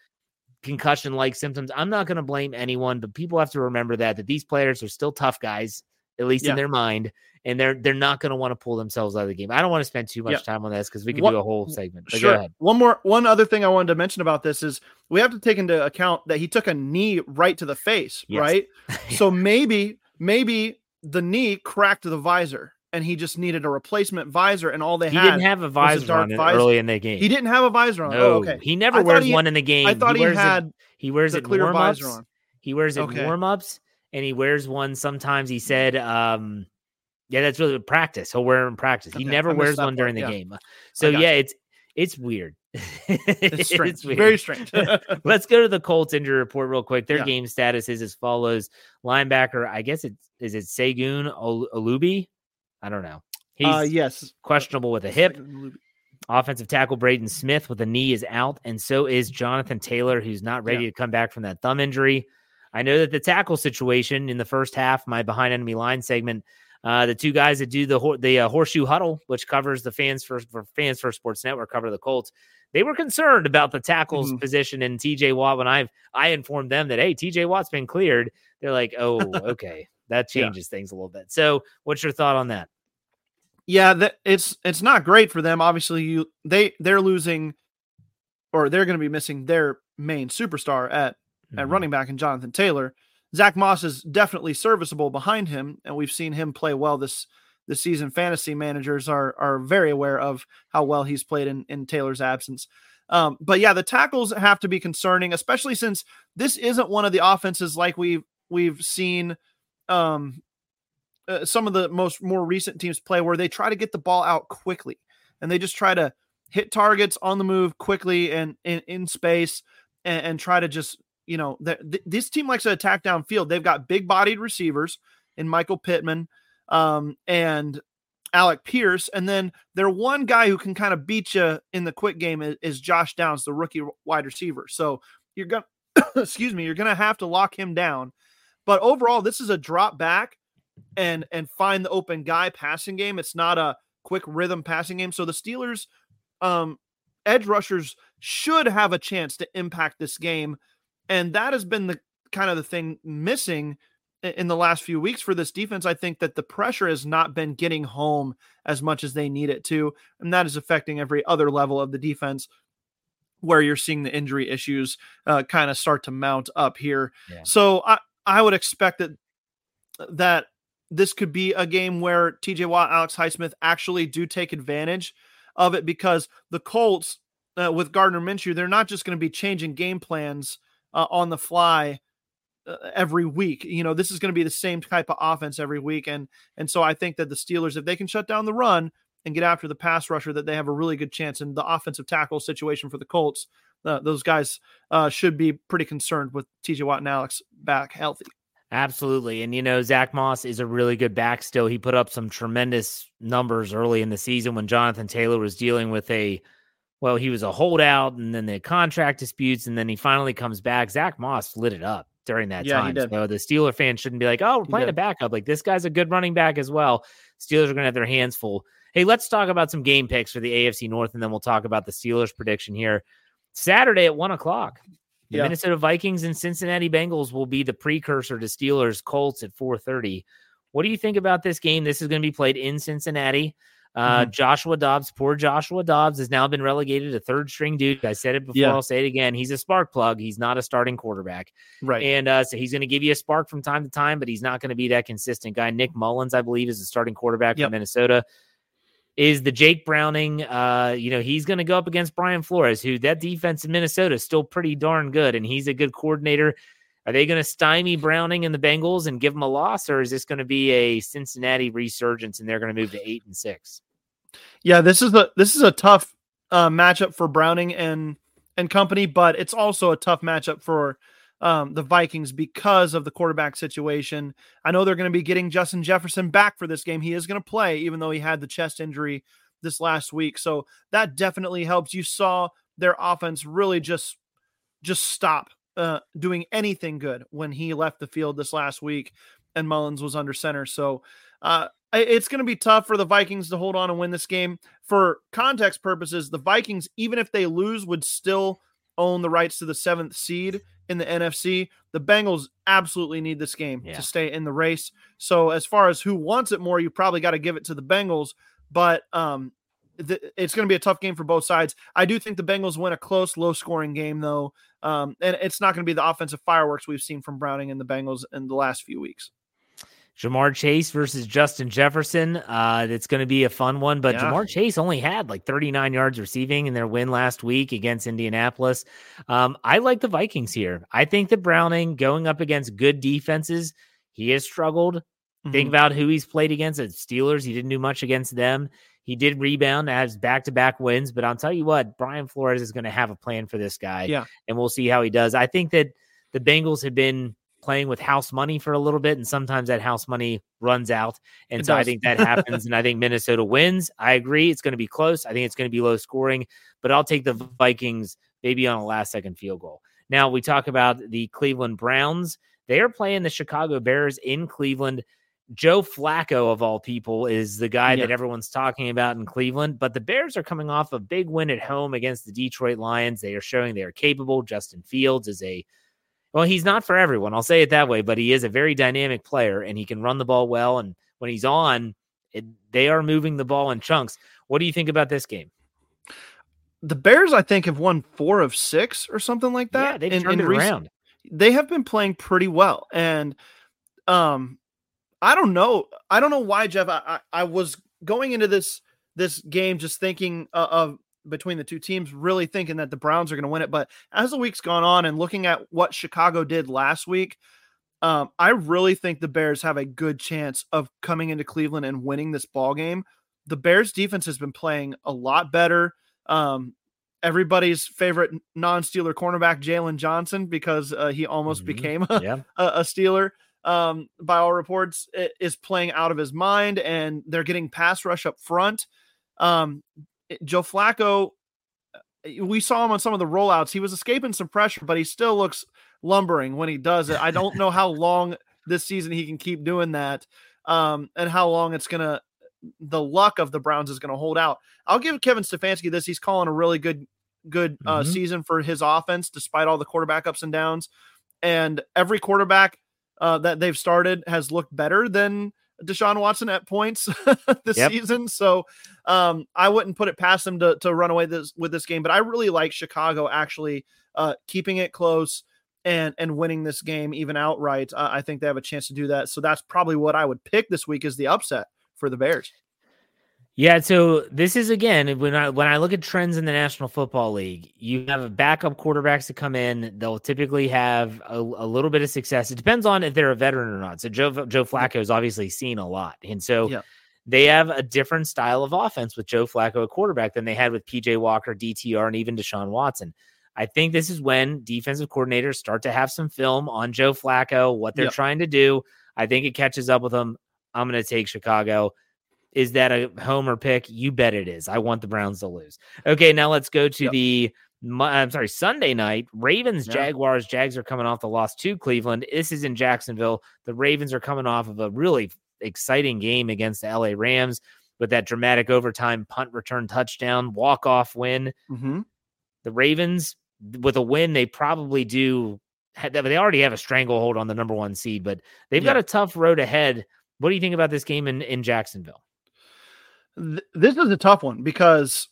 concussion like symptoms. I'm not going to blame anyone, but people have to remember that that these players are still tough guys, at least Yeah. in their mind, and they're they're not going to want to pull themselves out of the game. I don't want to spend too much Yeah. time on this because we could do a whole segment. But Sure. go ahead. One more, one other thing I wanted to mention about this is we have to take into account that he took a knee right to the face, Yes. right? [laughs] So maybe, maybe the knee cracked the visor, and he just needed a replacement visor, and all they He had. didn't have a visor dark on visor. early in the game. he didn't have a visor on. Oh, no, oh, okay. he never I wears he- one in the game. I thought he, wears had it, he wears the it clear visor on. He wears it Okay. warm ups, and he wears one sometimes. He said, um, "Yeah, that's really practice. He'll wear it in practice. He Okay, never wears one during the yeah. game. So gotcha. yeah, it's it's weird. [laughs] It's strange. weird. Very strange. [laughs] Let's go to the Colts injury report real quick. Their Yeah. game status is as follows: linebacker, I guess it's is it Segun Olubi? I don't know. He's uh, yes. questionable with a hip. Offensive tackle Braden Smith with a knee is out, and so is Jonathan Taylor, who's not ready to come back from that thumb injury. I know that the tackle situation in the first half, my behind enemy line segment, uh, the two guys that do the the uh, horseshoe huddle, which covers the fans for, for fans for Sports Network, cover the Colts. They were concerned about the tackles Mhm. position and TJ Watt when I I informed them that hey TJ Watt's been cleared. They're like, [laughs] oh okay, that Yeah. changes things a little bit. So, what's your thought on that? Yeah, that it's it's not great for them. Obviously, you they they're losing, or they're going to be missing their main superstar at at Mhm. running back and Jonathan Taylor. Zach Moss is definitely serviceable behind him, and we've seen him play well this this season. Fantasy managers are are very aware of how well he's played in, in Taylor's absence. Um, but yeah, the tackles have to be concerning, especially since this isn't one of the offenses like we've we've seen um, uh, some of the most more recent teams play where they try to get the ball out quickly and they just try to hit targets on the move quickly and in, in space and, and try to just you know th- th- this team likes to attack downfield they've got big bodied receivers in michael pittman um, and alec pierce and then their one guy who can kind of beat you in the quick game is, is josh downs the rookie wide receiver so you're gonna [coughs] excuse me you're gonna have to lock him down but overall this is a drop back and and find the open guy passing game. It's not a quick rhythm passing game. So the Steelers um edge rushers should have a chance to impact this game. And that has been the kind of the thing missing in the last few weeks for this defense. I think that the pressure has not been getting home as much as they need it to. And that is affecting every other level of the defense where you're seeing the injury issues uh, kind of start to mount up here. Yeah. So I, I would expect that that this could be a game where TJ Watt, Alex Highsmith actually do take advantage of it because the Colts uh, with Gardner Minshew, they're not just going to be changing game plans uh, on the fly uh, every week. You know, this is going to be the same type of offense every week, and and so I think that the Steelers, if they can shut down the run and get after the pass rusher, that they have a really good chance. in the offensive tackle situation for the Colts, uh, those guys uh, should be pretty concerned with TJ Watt and Alex back healthy. Absolutely. And, you know, Zach Moss is a really good back still. He put up some tremendous numbers early in the season when Jonathan Taylor was dealing with a, well, he was a holdout and then the contract disputes. And then he finally comes back. Zach Moss lit it up during that Yeah, time. So the Steeler fans shouldn't be like, oh, we're playing a backup. Like this guy's a good running back as well. Steelers are going to have their hands full. Hey, let's talk about some game picks for the AFC North and then we'll talk about the Steelers prediction here. Saturday at one o'clock. The Yeah. Minnesota Vikings and Cincinnati Bengals will be the precursor to Steelers Colts at 4:30. What do you think about this game? This is going to be played in Cincinnati. Uh, mm-hmm. Joshua Dobbs, poor Joshua Dobbs, has now been relegated to third string dude. I said it before, yeah. I'll say it again. He's a spark plug. He's not a starting quarterback. Right. And uh, so he's going to give you a spark from time to time, but he's not going to be that consistent guy. Nick Mullens, I believe, is the starting quarterback yep. from Minnesota. Is the Jake Browning, uh, you know, he's going to go up against Brian Flores, who that defense in Minnesota is still pretty darn good, and he's a good coordinator. Are they going to stymie Browning and the Bengals and give them a loss, or is this going to be a Cincinnati resurgence and they're going to move to eight and six? Yeah, this is a this is a tough uh, matchup for Browning and and company, but it's also a tough matchup for um, the Vikings because of the quarterback situation. I know they're going to be getting Justin Jefferson back for this game. He is going to play, even though he had the chest injury this last week. So that definitely helps. You saw their offense really just just stop uh, doing anything good when he left the field this last week and Mullens was under center. So uh, it's going to be tough for the Vikings to hold on and win this game. For context purposes, the Vikings, even if they lose, would still own the rights to the seventh seed in the NFC. The Bengals absolutely need this game yeah. to stay in the race. So as far as who wants it more, you probably got to give it to the Bengals. But um, it's going to be a tough game for both sides. I do think the Bengals win a close, low scoring game, though. Um, and it's not going to be the offensive fireworks we've seen from Browning and the Bengals in the last few weeks. Ja'Marr Chase versus Justin Jefferson. Uh, it's going to be a fun one, but yeah. Ja'Marr Chase only had like 39 yards receiving in their win last week against Indianapolis. Um, I like the Vikings here. I think that Browning going up against good defenses, he has struggled. Mm-hmm. Think about who he's played against at Steelers. He didn't do much against them. He did rebound, as back to back wins, but I'll tell you what, Brian Flores is going to have a plan for this guy. Yeah. And we'll see how he does. I think that the Bengals have been playing with house money for a little bit, and sometimes that house money runs out. And it so does. I think that happens, and I think Minnesota wins. I agree. It's going to be close. I think it's going to be low scoring, but I'll take the Vikings maybe on a last second field goal. Now we talk about the Cleveland Browns. They are playing the Chicago Bears in Cleveland. Joe Flacco, of all people, is the guy yeah. that everyone's talking about in Cleveland. But the Bears are coming off a big win at home against the Detroit Lions. They are showing they are capable. Justin Fields is a, well, he's not for everyone. I'll say it that way, but he is a very dynamic player and he can run the ball well. And when he's on, it, they are moving the ball in chunks. What do you think about this game? The Bears, I think, have won four of six or something like that. Yeah, they've in, turned in it recent, around. They have been playing pretty well. And, um, I don't know. I don't know why, Jeff. I, I, I was going into this this game just thinking uh, of between the two teams, really thinking that the Browns are going to win it. But as the week's gone on and looking at what Chicago did last week, um, I really think the Bears have a good chance of coming into Cleveland and winning this ball game. The Bears defense has been playing a lot better. Um, everybody's favorite non-Steeler cornerback, Jaylon Johnson, because uh, he almost mm-hmm. became [laughs] a, yeah. a, a Steeler um, by all reports, is playing out of his mind, and they're getting pass rush up front. Um, Joe Flacco, uh, we saw him on some of the rollouts. He was escaping some pressure, but he still looks lumbering when he does it. I don't know how [laughs] long this season he can keep doing that, um, and how long it's gonna the luck of the Browns is gonna hold out. I'll give Kevin Stefanski this. He's calling a really good good uh, mm-hmm. season for his offense, despite all the quarterback ups and downs. And every quarterback uh, that they've started has looked better than Deshaun Watson at points [laughs] this yep. season. So um, I wouldn't put it past them to, to run away this with this game. But I really like Chicago actually uh, keeping it close and and winning this game even outright. Uh, I think they have a chance to do that. So that's probably what I would pick this week is the upset for the Bears. Yeah, so this is again when I when I look at trends in the National Football League, you have backup quarterbacks to come in. They'll typically have a, a, little bit of success. It depends on if they're a veteran or not. So Joe Joe Flacco has obviously seen a lot, and so yeah. they have a different style of offense with Joe Flacco at quarterback than they had with PJ Walker, DTR, and even Deshaun Watson. I think this is when defensive coordinators start to have some film on Joe Flacco, what they're yep. trying to do. I think it catches up with them. I'm going to take Chicago. Is that a homer pick? You bet it is. I want the Browns to lose. Okay, now let's go to yep. the I'm sorry, Sunday night, Ravens, Jaguars. Jags are coming off the loss to Cleveland. This is in Jacksonville. The Ravens are coming off of a really exciting game against the LA Rams with that dramatic overtime punt return touchdown, walk off win. Mm-hmm. The Ravens, with a win, they probably do. They already have a stranglehold on the number one seed, but they've got a tough road ahead. What do you think about this game in, in Jacksonville? Th- this is a tough one because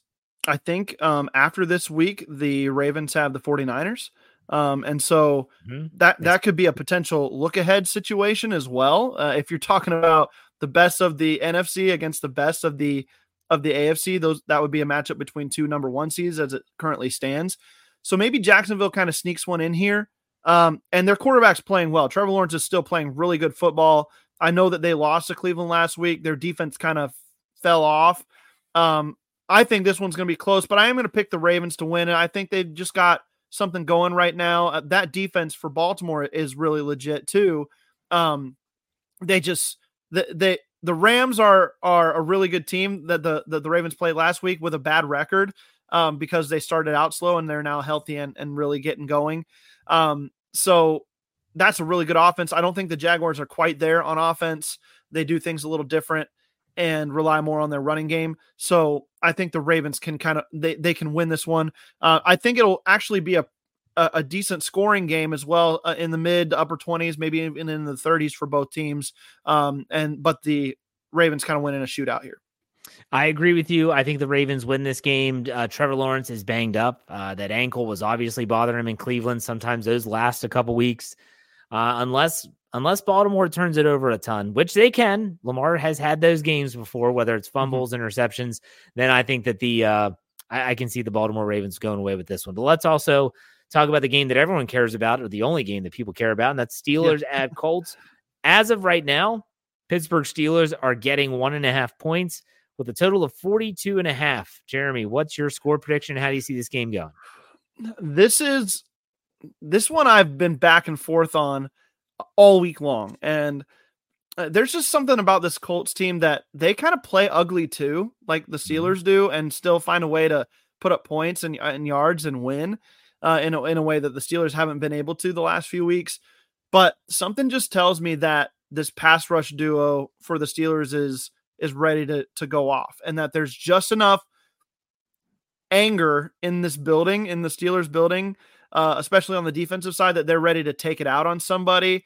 I think um, after this week, the Ravens have the 49ers. Um, and so mm-hmm. that that could be a potential look ahead situation as well. Uh, if you're talking about the best of the NFC against the best of the of the AFC, those that would be a matchup between two number one seeds as it currently stands. So maybe Jacksonville kind of sneaks one in here. Um, and their quarterback's playing well. Trevor Lawrence is still playing really good football. I know that they lost to Cleveland last week. Their defense kind of fell off. Um, I think this one's going to be close, but I am going to pick the Ravens to win. And I think they've just got something going right now. Uh, that defense for Baltimore is really legit too. Um, they just the they the Rams are are a really good team that the that the Ravens played last week with a bad record um, because they started out slow and they're now healthy and, and really getting going. Um, so that's a really good offense. I don't think the Jaguars are quite there on offense. They do things a little different and rely more on their running game. So I think the Ravens can kind of they they can win this one. Uh, I think it'll actually be a a, a decent scoring game as well uh, in the mid upper 20s, maybe even in the 30s for both teams. Um, and but the Ravens kind of win in a shootout here. I agree with you. I think the Ravens win this game. Uh, Trevor Lawrence is banged up. Uh, that ankle was obviously bothering him in Cleveland. Sometimes those last a couple weeks, uh, unless unless Baltimore turns it over a ton, which they can. Lamar has had those games before, whether it's mm-hmm. fumbles, mm-hmm. interceptions. Then I think that the uh, I, I, can see the Baltimore Ravens going away with this one. But let's also talk about the game that everyone cares about, or the only game that people care about, and that's Steelers yeah. at [laughs] Colts. As of right now, Pittsburgh Steelers are getting one and a half points with a total of 42 and a half. Jeremy, what's your score prediction? How do you see this game going? This is this one I've been back and forth on all week long. And uh, there's just something about this Colts team that they kind of play ugly too, like the mm-hmm. Steelers do, and still find a way to put up points and, and yards and win uh, in, a, in a way that the Steelers haven't been able to the last few weeks. But something just tells me that this pass rush duo for the Steelers is is ready to to go off, and that there's just enough anger in this building, in the Steelers building, uh, especially on the defensive side, that they're ready to take it out on somebody.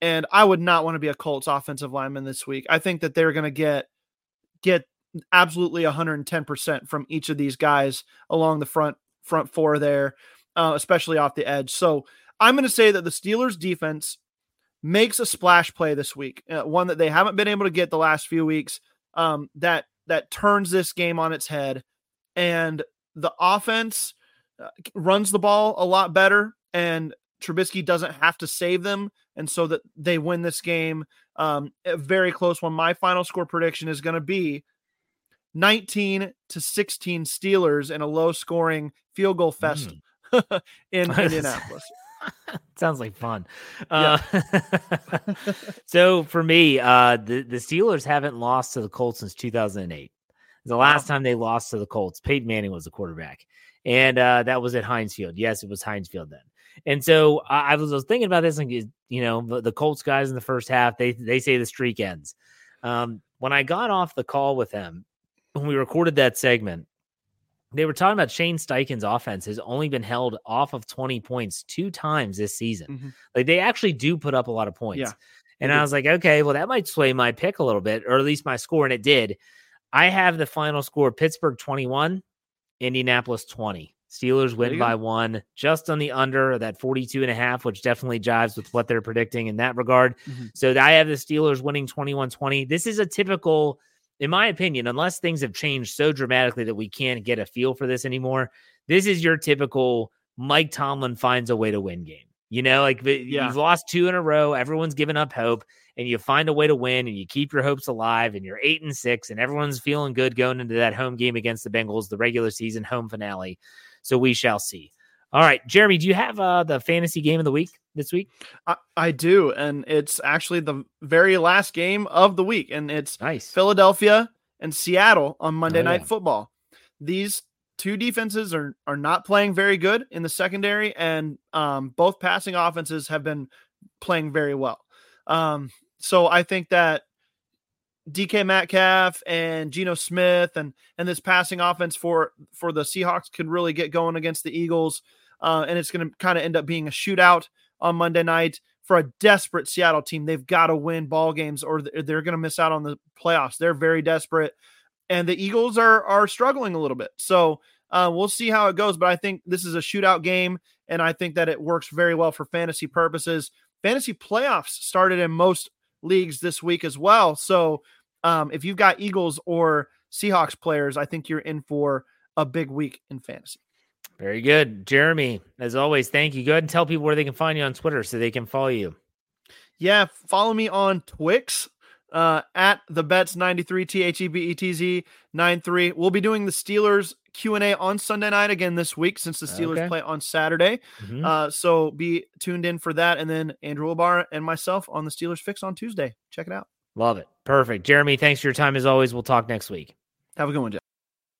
And I would not want to be a Colts offensive lineman this week. I think that they're going to get get absolutely 110% from each of these guys along the front front four there uh, especially off the edge. So I'm going to say that the Steelers defense makes a splash play this week, uh, one that they haven't been able to get the last few weeks. Um, that that turns this game on its head, and the offense runs the ball a lot better, and Trubisky doesn't have to save them, and so that they win this game. Um, a very close one. My final score prediction is going to be 19 to 16 Steelers in a low scoring field goal fest mm. [laughs] in [laughs] Indianapolis. Sounds like fun. Uh, [laughs] so for me, uh, the the Steelers haven't lost to the Colts since 2008. The last wow. time they lost to the Colts, Peyton Manning was the quarterback, and uh, that was at Heinz Field. Yes, it was Heinz Field then. And so I, I, was, was, thinking about this, and you know, the, the, Colts guys in the first half, they they say the streak ends. Um, when I got off the call with them, when we recorded that segment, they were talking about Shane Steichen's offense has only been held off of 20 points two times this season. Mm-hmm. Like they actually do put up a lot of points. Yeah. And I was like, okay, well, that might sway my pick a little bit, or at least my score. And it did. I have the final score Pittsburgh 21, Indianapolis 20. Steelers win by one, just on the under that 42 and a half, which definitely jives with what they're predicting in that regard. Mm-hmm. So I have the Steelers winning 21 20. This is a typical in my opinion, unless things have changed so dramatically that we can't get a feel for this anymore, this is your typical Mike Tomlin finds a way to win game. You know, like yeah. you've lost two in a row, everyone's given up hope, and you find a way to win and you keep your hopes alive, and you're eight and six, and everyone's feeling good going into that home game against the Bengals, the regular season home finale. So we shall see. All right, Jeremy, do you have uh, the fantasy game of the week this week? I, I, do, and it's actually the very last game of the week, and it's nice Philadelphia and Seattle on Monday oh, Night yeah. Football. These two defenses are are not playing very good in the secondary, and um, both passing offenses have been playing very well. Um, so I think that DK Metcalf and Geno Smith and and this passing offense for for the Seahawks can really get going against the Eagles uh, and it's going to kind of end up being a shootout on Monday night for a desperate Seattle team. They've got to win ball games or they're going to miss out on the playoffs. They're very desperate. and the Eagles are are struggling a little bit. So uh, we'll see how it goes. But I think this is a shootout game, and I think that it works very well for fantasy purposes. Fantasy playoffs started in most leagues this week as well. So um, if you've got Eagles or Seahawks players, I think you're in for a big week in fantasy. Very good. Jeremy, as always, thank you. Go ahead and tell people where they can find you on Twitter so they can follow you. Yeah, follow me on Twix uh, at the Betz 93 T H E B E T Z 93. We'll be doing the Steelers Q&A on Sunday night again this week since the Steelers okay. play on Saturday. Mm-hmm. Uh, so be tuned in for that. And then Andrew Obar and myself on the Steelers Fix on Tuesday. Check it out. Love it. Perfect. Jeremy, thanks for your time as always. We'll talk next week. Have a good one, Jeff.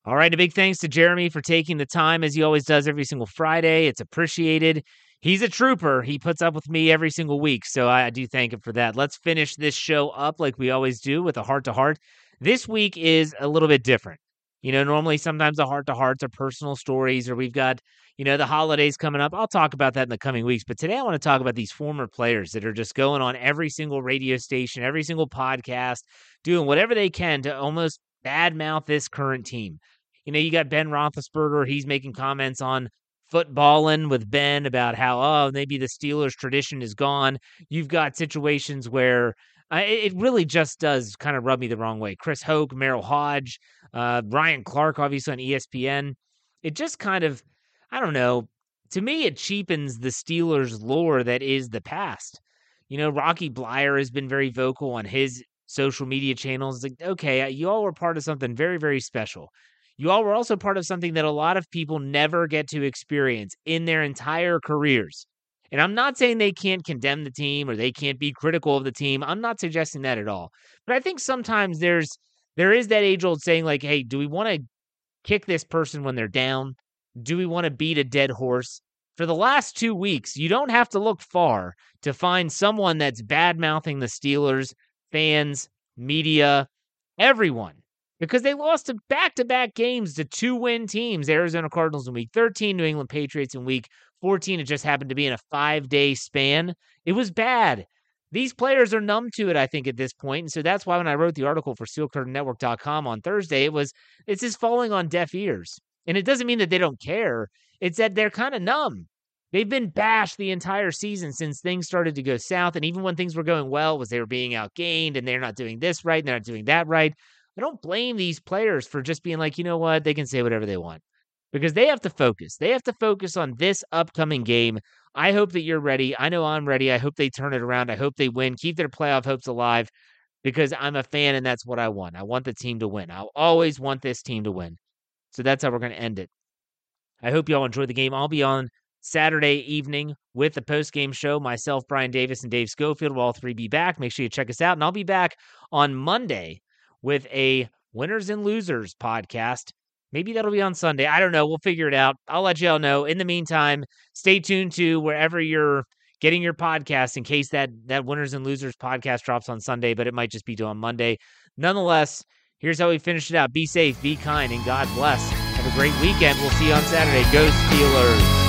All right. A big thanks to Jeremy for taking the time as he always does every single Friday. It's appreciated. He's a trooper. He puts up with me every single week. So I do thank him for that. Let's finish this show up like we always do with a heart to heart. This week is a little bit different. You know, normally sometimes the heart to hearts are personal stories, or we've got, you know, the holidays coming up. I'll talk about that in the coming weeks. But today I want to talk about these former players that are just going on every single radio station, every single podcast, doing whatever they can to almost badmouth this current team. You know, you got Ben Roethlisberger. He's making comments on Footbahlin with Ben about how, oh, maybe the Steelers tradition is gone. You've got situations where uh, it really just does kind of rub me the wrong way. Chris Hoke, Merril Hoge, uh, Ryan Clark, obviously on ESPN. It just kind of, I don't know. To me, it cheapens the Steelers' lore that is the past. You know, Rocky Bleier has been very vocal on his social media channels. It's like, okay, you all were part of something very, very special. You all were also part of something that a lot of people never get to experience in their entire careers. And I'm not saying they can't condemn the team or they can't be critical of the team. I'm not suggesting that at all. But I think sometimes there's there is that age old saying like, "Hey, do we want to kick this person when they're down? Do we want to beat a dead horse?" For the last 2 weeks, you don't have to look far to find someone that's bad mouthing the Steelers, fans, media, everyone because they lost to back-to-back games to two-win teams, Arizona Cardinals in week 13, New England Patriots in week 14. It just happened to be in a 5-day span. It was bad. These players are numb to it, I think, at this point. And so that's why when I wrote the article for SteelCurtainNetwork.com on Thursday, it was it's just falling on deaf ears. And it doesn't mean that they don't care. It's that they're kind of numb. They've been bashed the entire season since things started to go south. And even when things were going well, was they were being outgained and they're not doing this right and they're not doing that right. I don't blame these players for just being like, you know what, they can say whatever they want because they have to focus. They have to focus on this upcoming game. I hope that you're ready. I know I'm ready. I hope they turn it around. I hope they win, keep their playoff hopes alive because I'm a fan and that's what I want. I want the team to win. I'll always want this team to win. So that's how we're going to end it. I hope you all enjoy the game. I'll be on Saturday evening with the post game show. Myself, Brian Davis, and Dave Schofield will all three be back. Make sure you check us out. And I'll be back on Monday with a winners and losers podcast. Maybe that'll be on Sunday. I don't know. We'll figure it out. I'll let y'all know. In the meantime, stay tuned to wherever you're getting your podcast in case that that winners and losers podcast drops on Sunday, but it might just be due on Monday. Nonetheless, here's how we finish it out. Be safe, be kind, and God bless. Have a great weekend. We'll see you on Saturday. Go Steelers.